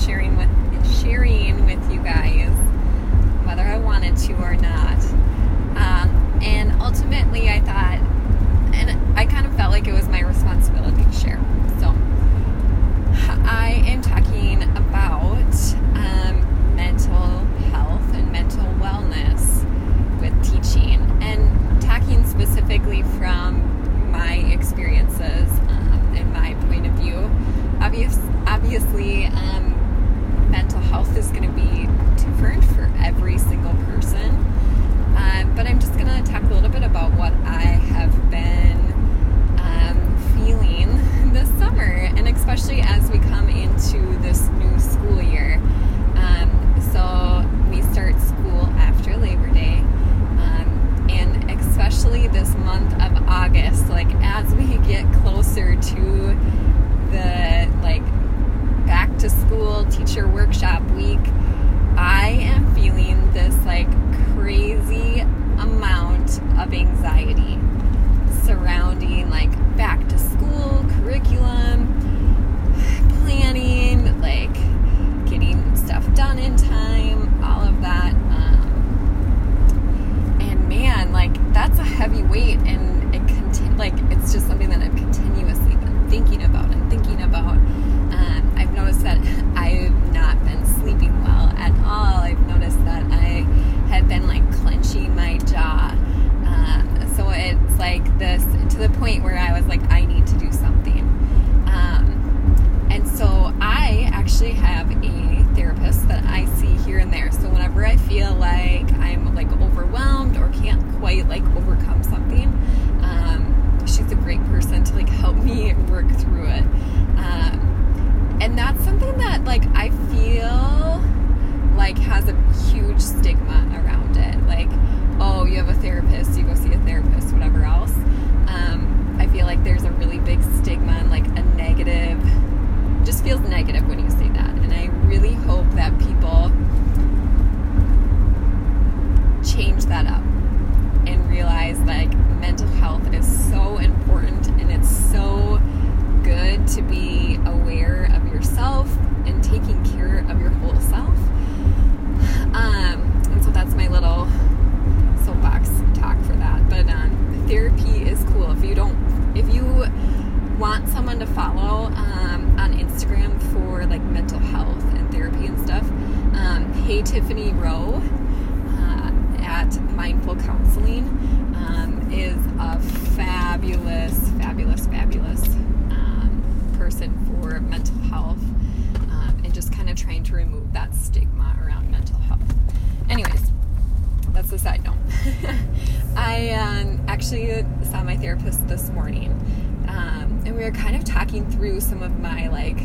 Sharing with closer to the like back to school teacher workshop week, I am feeling this like crazy amount of anxiety surrounding like back to school curriculum, planning, like getting stuff done in time, all of that. Um, and man, like that's a heavy weight, and it conti- like it's just something that I've continuously been thinking about and thinking about. Um, I've noticed that I've not been sleeping well at all. I've noticed that I have been like clenching my jaw. Um, so it's like this to the point where I was like, I need to do something. Um, and so I actually have a therapist that I see here and there. So whenever I feel like I'm like overwhelmed or can't quite like overcome something, um, she's a great person to like help me work through it. Um, and that's something that like I feel like has a huge stigma around it. Like, oh, you have a therapist, you go see a therapist, whatever else. Um, I feel like there's a really big stigma and like a negative, just feels negative when you say that. And I really hope that people change that up and realize like mental health is so important and it's so good to be aware of yourself and taking care of your whole self. Um, and so that's my little soapbox talk for that. But um, therapy is cool. If you don't, if you want someone to follow um, on Instagram for like mental health and therapy and stuff, um, hey Tiffany Rowe uh, at Mindful Counseling um, is a fabulous, fabulous, fabulous um, person for mental health um, and just kind of trying to remove that stigma around mental health. Anyways, that's the side note. I um, actually saw my therapist this morning, um, and we were kind of talking through some of my like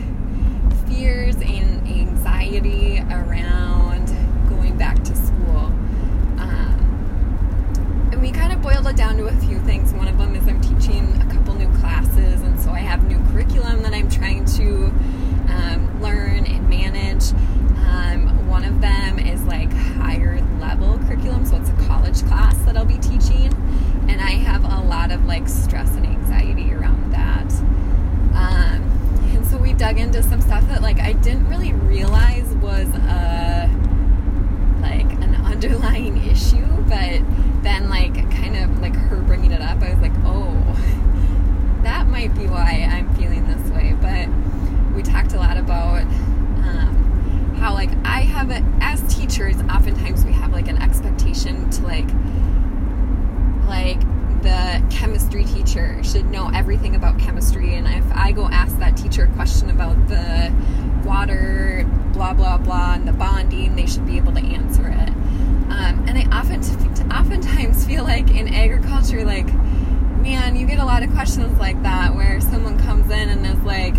fears and anxiety around back to school. Um, and we kind of boiled it down to a few things. One of them is I'm teaching a couple new classes, and so I have new curriculum that I'm trying to um, learn and manage. Um, one of them is like higher level curriculum, so it's a college class that I'll be teaching, and I have a lot of like stress and anxiety around that. Um, and so we dug into some stuff that like I didn't really realize was a underlying issue, but then like kind of like her bringing it up, I was like, oh, that might be why I'm feeling this way. But we talked a lot about um, how like I have a, as teachers, oftentimes we have like an expectation to like like the chemistry teacher should know everything about chemistry and if I go ask that teacher a question about the water blah blah blah and the bonding they should be able to answer it um, and I often oftentimes feel like in like man you get a lot of questions like that where someone comes in and is like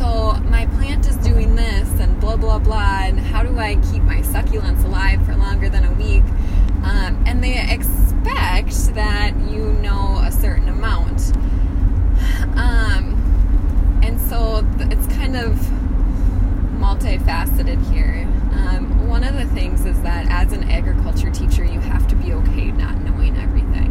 so my plant is doing this and blah blah blah and how do I keep my succulents alive for longer than a week? Um, and they expect that you know a certain amount um, and so it's kind of multifaceted here um, one of the things is that as an agriculture teacher you have to be okay not knowing everything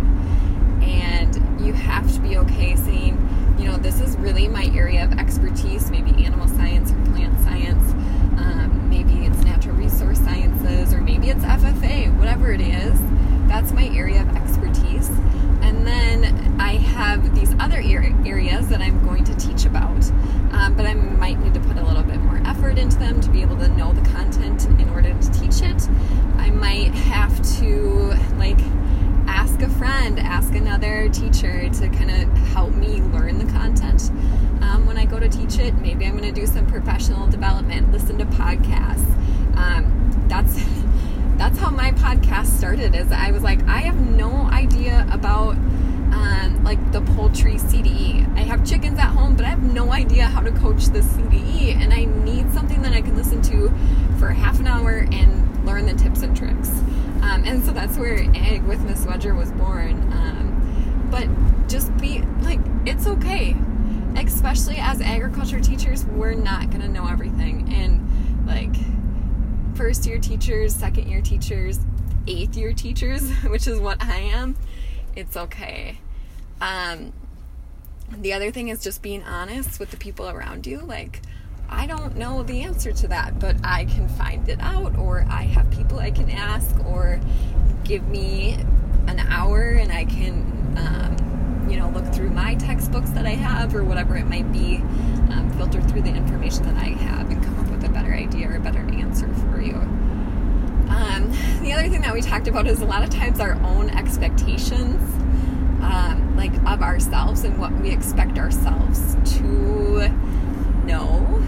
and you have to be okay saying you know this is really my area of expertise maybe animal science or plant science um, maybe it's natural resource sciences or maybe it's ffa whatever it is that's my area of expertise and then i have these other areas that i'm going to teach about um, but i might need to put a little bit more effort into them to be able to know the content in order to teach it i might have to like ask a friend, ask another teacher to kind of help me learn the content. Um, when I go to teach it, maybe I'm going to do some professional development, listen to podcasts. Um, that's that's how my podcast I was like, I have no idea about um, like the poultry CDE. I have chickens at home, but I have no idea how to coach the CDE, and I need something that I can listen to for half an hour and learn the tips and tricks. Um, and so that's where Ag with Miss Wedger was born. Um, but just be like, it's okay. especially as agriculture teachers, we're not going to know everything. And like first year teachers, second year teachers, eighth year teachers, which is what I am, it's okay. Um, the other thing is just being honest with the people around you. Like, I don't know the answer to that, but I can find it out, or I have people I can ask, or give me an hour and I can, um, you know, look through my textbooks that I have, or whatever it might be, um, filter through the information that I have, and come up with a better idea or a better answer for you. Um, the other thing that we talked about is a lot of times our own expectations, um, like of ourselves and what we expect ourselves to know,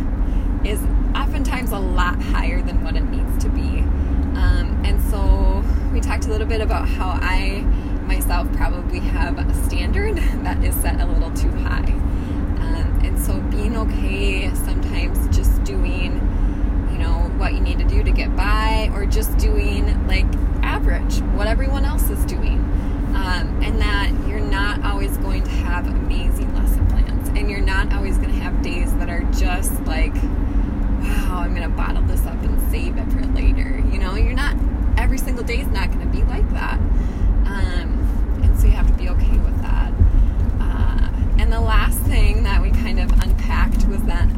is oftentimes a lot higher than what it needs to be. Um, and so we talked a little bit about how I myself probably have a standard that is set a little too high. Um, and so being okay sometimes just doing you know what you need to do to get by or just doing like average what everyone else is doing um, and that you're not always going to have amazing lesson plans and you're not always going to have days that are just like wow i'm going to bottle this up and save it for later you know you're not every single day is not going to be like that um, and so you have to be okay with that uh, and the last thing that we kind of unpacked was that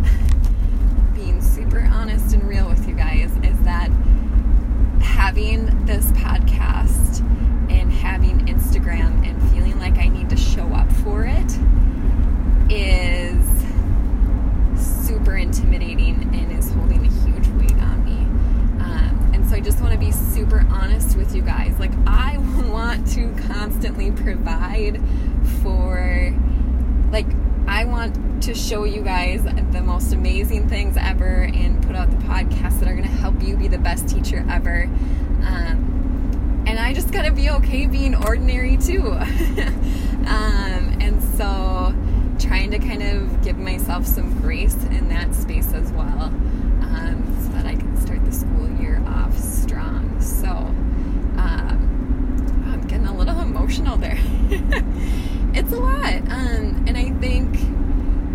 super honest and real with you guys is that having this podcast and having Instagram and feeling like I need to show up for it is super intimidating and is holding a huge weight on me. Um, and so I just want to be super honest with you guys. Like, I want to constantly provide for, like, I want to show you guys the most amazing things ever and put out the podcasts that are going to help you be the best teacher ever. Um, and I just got to be okay being ordinary too. um, and so trying to kind of give myself some grace in that space as well um, so that I can start the school year off strong. So um, I'm getting a little emotional there. it's a lot. Um, and I think,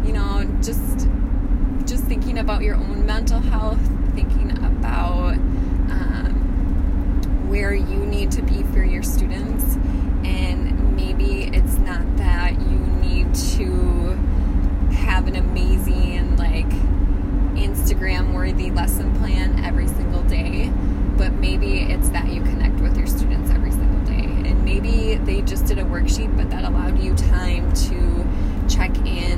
you know, just just thinking about your own mental health, thinking about um, where you need to be for your students, and maybe it's not that you need to have an amazing like Instagram worthy lesson plan every single day, but maybe it's that you connect with your students every single day. And maybe they just did a worksheet, but that allowed you time to check in